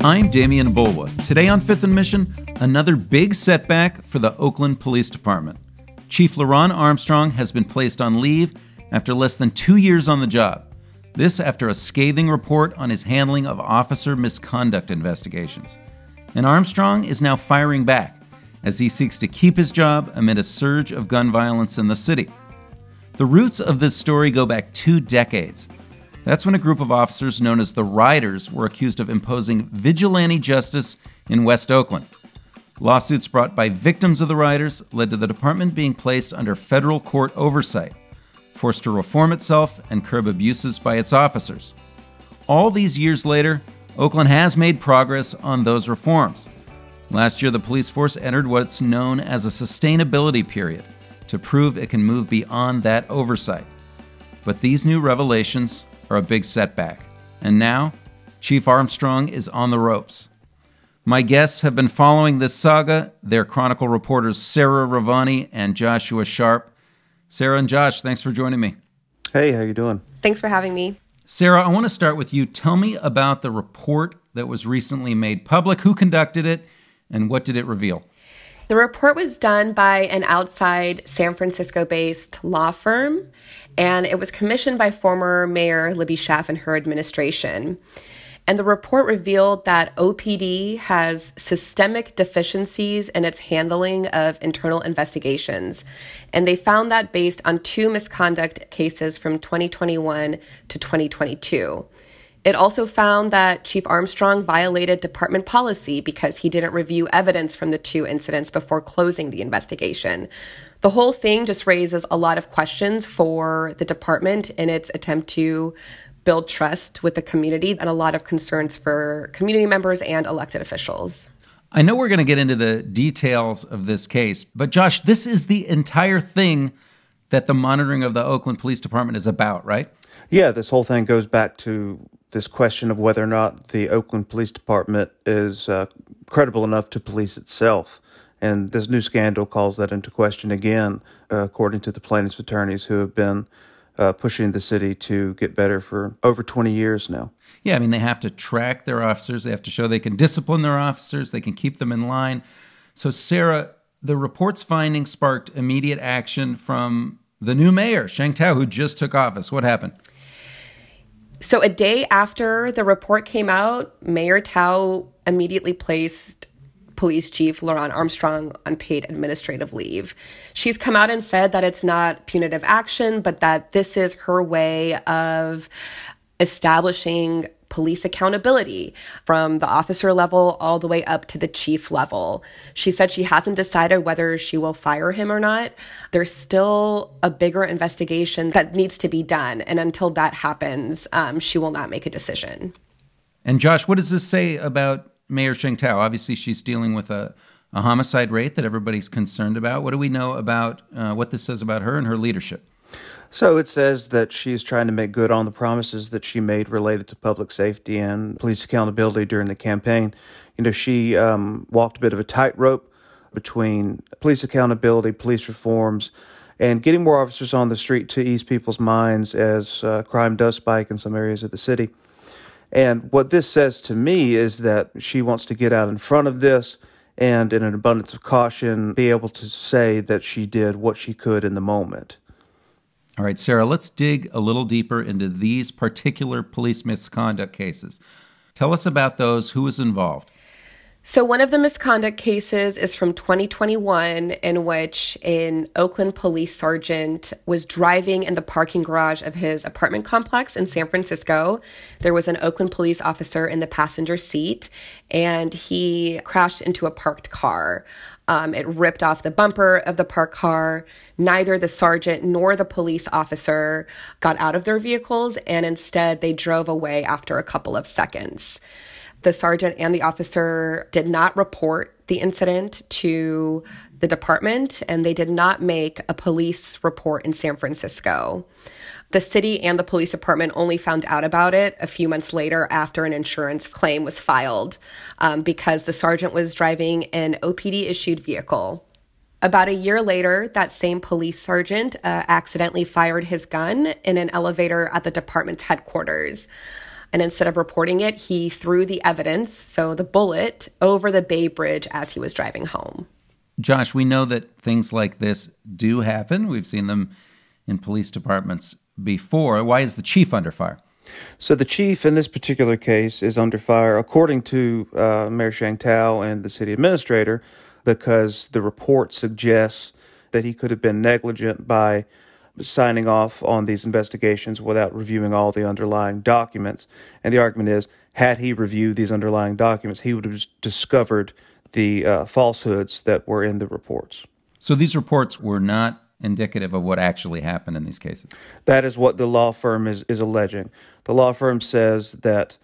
I'm Demian Bulwa. Today on Fifth and Mission, another big setback for the Oakland Police Department. Chief LeRonne Armstrong has been placed on leave after less than two years on the job. This after a scathing report on his handling of officer misconduct investigations. And Armstrong is now firing back as he seeks to keep his job amid a surge of gun violence in the city. The roots of this story go back two decades. That's when a group of officers known as the Riders were accused of imposing vigilante justice in West Oakland. Lawsuits brought by victims of the Riders led to the department being placed under federal court oversight, forced to reform itself and curb abuses by its officers. All these years later, Oakland has made progress on those reforms. Last year, the police force entered what's known as a sustainability period to prove it can move beyond that oversight. But these new revelations are a big setback. And now, Chief Armstrong is on the ropes. My guests have been following this saga. They're Chronicle reporters Sarah Ravani and Joshua Sharpe. Sarah and Josh, thanks for joining me. Hey, how you doing? Thanks for having me. Sarah, I want to start with you. Tell me about the report that was recently made public. Who conducted it, and what did it reveal? The report was done by an outside San Francisco based law firm, and it was commissioned by former Mayor Libby Schaaf and her administration. And the report revealed that OPD has systemic deficiencies in its handling of internal investigations. And they found that based on two misconduct cases from 2021 to 2022. It also found that Chief Armstrong violated department policy because he didn't review evidence from the two incidents before closing the investigation. The whole thing just raises a lot of questions for the department in its attempt to build trust with the community and a lot of concerns for community members and elected officials. I know we're going to get into the details of this case, but Josh, this is the entire thing that the monitoring of the Oakland Police Department is about, right? Yeah, this whole thing goes back to this question of whether or not the Oakland Police Department is uh, credible enough to police itself. And this new scandal calls that into question again, uh, according to the plaintiff's attorneys who have been uh, pushing the city to get better for over 20 years now. Yeah, I mean, they have to track their officers, they have to show they can discipline their officers, they can keep them in line. So, Sarah, the report's findings sparked immediate action from the new mayor, Sheng Thao, who just took office. What happened? So, a day after the report came out, Mayor Thao immediately placed Police Chief LeRonne Armstrong on paid administrative leave. She's come out and said that it's not punitive action, but that this is her way of establishing police accountability from the officer level all the way up to the chief level. She said she hasn't decided whether she will fire him or not. There's still a bigger investigation that needs to be done. And until that happens, um, she will not make a decision. And Josh, what does this say about Mayor Sheng Thao? Obviously, she's dealing with a, a homicide rate that everybody's concerned about. What do we know about uh, what this says about her and her leadership? So it says that she's trying to make good on the promises that she made related to public safety and police accountability during the campaign. You know, she um, walked a bit of a tightrope between police accountability, police reforms, and getting more officers on the street to ease people's minds as uh, crime does spike in some areas of the city. And what this says to me is that she wants to get out in front of this and, in an abundance of caution, be able to say that she did what she could in the moment. All right, Sarah, let's dig a little deeper into these particular police misconduct cases. Tell us about those. Who was involved? So, one of the misconduct cases is from 2021, in which an Oakland police sergeant was driving in the parking garage of his apartment complex in San Francisco. There was an Oakland police officer in the passenger seat, and he crashed into a parked car. Um, it ripped off the bumper of the parked car. Neither the sergeant nor the police officer got out of their vehicles, and instead they drove away after a couple of seconds. The sergeant and the officer did not report the incident to the department, and they did not make a police report in San Francisco. The city and the police department only found out about it a few months later after an insurance claim was filed um, because the sergeant was driving an OPD issued vehicle. About a year later, that same police sergeant uh, accidentally fired his gun in an elevator at the department's headquarters. And instead of reporting it, he threw the evidence, so the bullet, over the Bay Bridge as he was driving home. Josh, we know that things like this do happen. We've seen them in police departments before. Why is the chief under fire? So the chief in this particular case is under fire, according to uh, Mayor Sheng Thao and the city administrator, because the report suggests that he could have been negligent by signing off on these investigations without reviewing all the underlying documents. And the argument is, had he reviewed these underlying documents, he would have discovered the uh, falsehoods that were in the reports. So these reports were not indicative of what actually happened in these cases. That is what the law firm is, is alleging. The law firm says that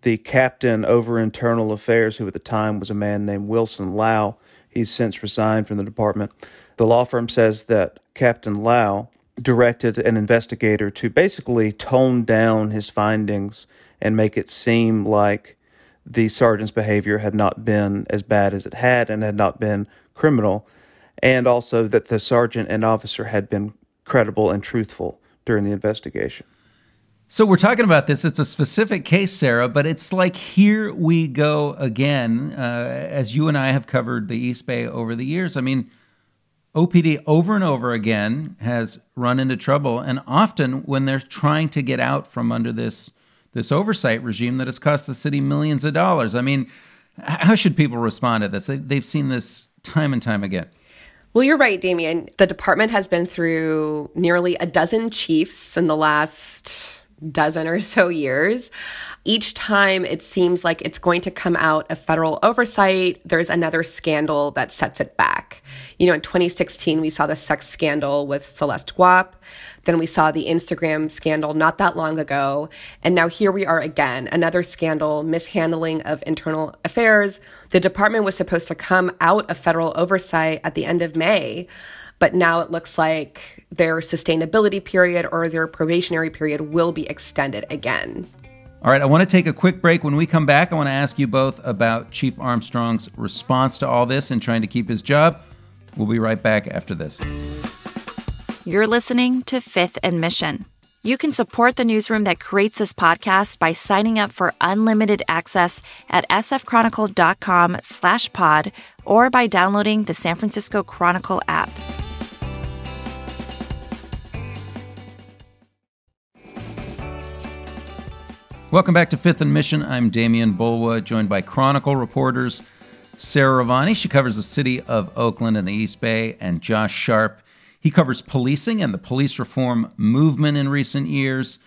the captain over internal affairs, who at the time was a man named Wilson Lau, he's since resigned from the department. The law firm says that Captain Lau directed an investigator to basically tone down his findings and make it seem like the sergeant's behavior had not been as bad as it had and had not been criminal and also that the sergeant and officer had been credible and truthful during the investigation. So we're talking about this. It's a specific case, Sarah, but it's like here we go again. Uh, as you and I have covered the East Bay over the years, I mean, OPD over and over again has run into trouble, and often when they're trying to get out from under this this oversight regime that has cost the city millions of dollars. I mean, how should people respond to this? They, they've seen this time and time again. Well, you're right, Demian. The department has been through nearly a dozen chiefs in the last dozen or so years. Each time it seems like it's going to come out of federal oversight, there's another scandal that sets it back. You know, in 2016, we saw the sex scandal with Celeste Guap. Then we saw the Instagram scandal not that long ago. And now here we are again, another scandal, mishandling of internal affairs. The department was supposed to come out of federal oversight at the end of May. But now it looks like their sustainability period or their probationary period will be extended again. All right, I want to take a quick break. When we come back, I want to ask you both about Chief Armstrong's response to all this and trying to keep his job. We'll be right back after this. You're listening to Fifth and Mission. You can support the newsroom that creates this podcast by signing up for unlimited access at sfchronicle.com slash pod or by downloading the San Francisco Chronicle app. Welcome back to Fifth and Mission. I'm Demian Bulwa, joined by Chronicle reporters Sarah Ravani. She covers the city of Oakland and the East Bay, and Josh Sharpe he covers policing and the police reform movement in recent years.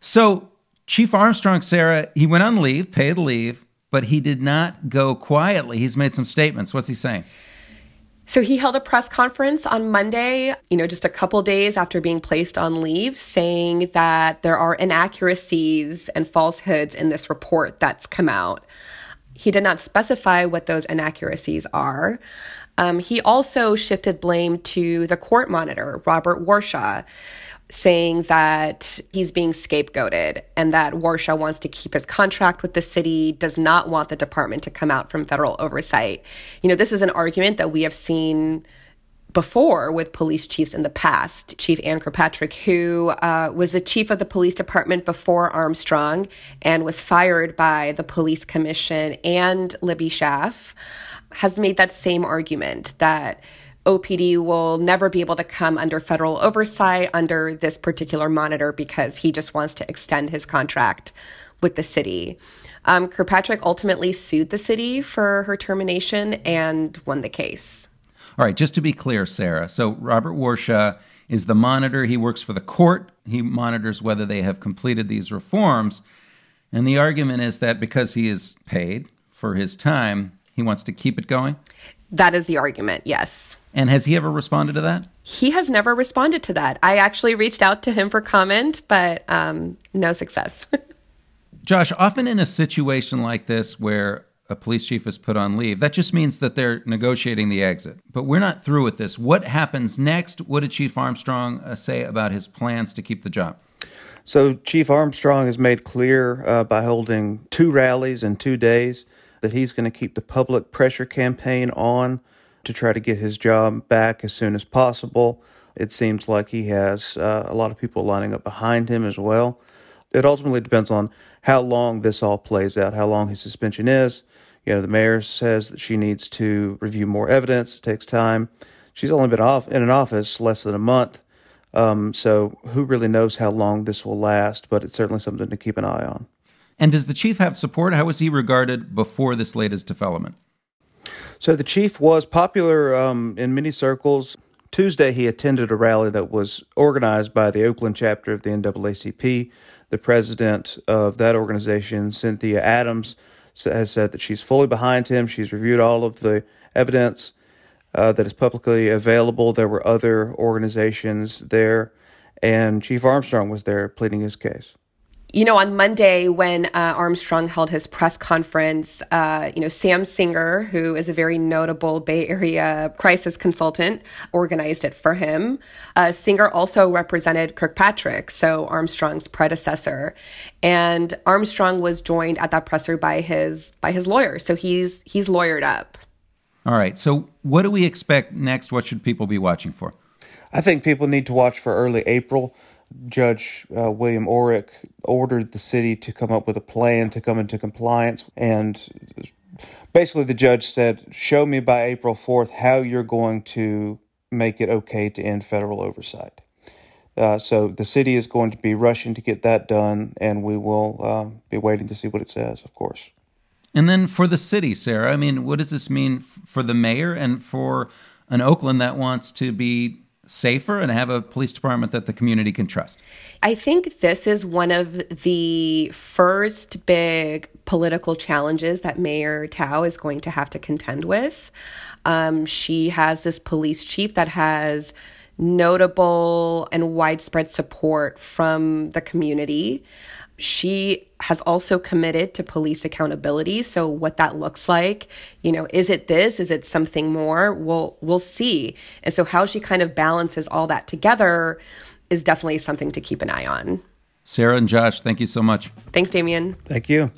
So, Chief Armstrong, Sarah, he went on leave, paid leave, but he did not go quietly. He's made some statements. What's he saying? So he held a press conference on Monday, you know, just a couple days after being placed on leave, saying that there are inaccuracies and falsehoods in this report that's come out. He did not specify what those inaccuracies are. Um, he also shifted blame to the court monitor, Robert Warshaw, saying that he's being scapegoated and that Warshaw wants to keep his contract with the city, does not want the department to come out from federal oversight. You know, this is an argument that we have seen before with police chiefs in the past. Chief Ann Kirkpatrick, who uh, was the chief of the police department before Armstrong and was fired by the police commission and Libby Schaaf has made that same argument that OPD will never be able to come under federal oversight under this particular monitor because he just wants to extend his contract with the city. Um, Kirkpatrick ultimately sued the city for her termination and won the case. All right, just to be clear, Sarah. So Robert Warshaw is the monitor. He works for the court. He monitors whether they have completed these reforms. And the argument is that because he is paid for his time, he wants to keep it going? That is the argument, yes. And has he ever responded to that? He has never responded to that. I actually reached out to him for comment, but um, no success. Josh, often in a situation like this where a police chief is put on leave, that just means that they're negotiating the exit. But we're not through with this. What happens next? What did Chief Armstrong uh, say about his plans to keep the job? So, Chief Armstrong has made clear uh, by holding two rallies in two days that he's going to keep the public pressure campaign on to try to get his job back as soon as possible. It seems like he has uh, a lot of people lining up behind him as well. it ultimately depends on how long this all plays out, how long his suspension is. You know, the mayor says that she needs to review more evidence. It takes time. She's only been off in an office less than a month. Um, so who really knows how long this will last, but it's certainly something to keep an eye on. And does the chief have support? How was he regarded before this latest development? So the chief was popular um, in many circles. Tuesday, he attended a rally that was organized by the Oakland chapter of the NAACP. The president of that organization, Cynthia Adams, has said that she's fully behind him. She's reviewed all of the evidence uh, that is publicly available. There were other organizations there, and Chief Armstrong was there pleading his case you know, on Monday when uh, Armstrong held his press conference, uh, you know, Sam Singer, who is a very notable Bay Area crisis consultant, organized it for him. Uh, Singer also represented Kirkpatrick, so Armstrong's predecessor, and Armstrong was joined at that presser by his by his lawyer. So he's he's lawyered up. All right. So what do we expect next? What should people be watching for? I think people need to watch for early April. Judge uh, William Orrick ordered the city to come up with a plan to come into compliance. And basically, the judge said, Show me by April 4th how you're going to make it okay to end federal oversight. Uh, so the city is going to be rushing to get that done, and we will uh, be waiting to see what it says, of course. And then for the city, Sarah, I mean, what does this mean for the mayor and for an Oakland that wants to be safer and have a police department that the community can trust? I think this is one of the first big political challenges that Mayor Thao is going to have to contend with. Um, she has this police chief that has notable and widespread support from the community. She has also committed to police accountability. So what that looks like, you know, is it this? Is it something more? We'll we'll see. And so how she kind of balances all that together is definitely something to keep an eye on. Sarah and Josh, thank you so much. Thanks, Demian. Thank you.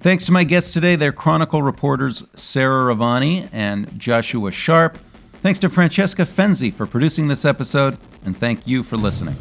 Thanks to my guests today. They're Chronicle reporters Sarah Ravani and Joshua Sharpe. Thanks to Francesca Fenzi for producing this episode, and thank you for listening.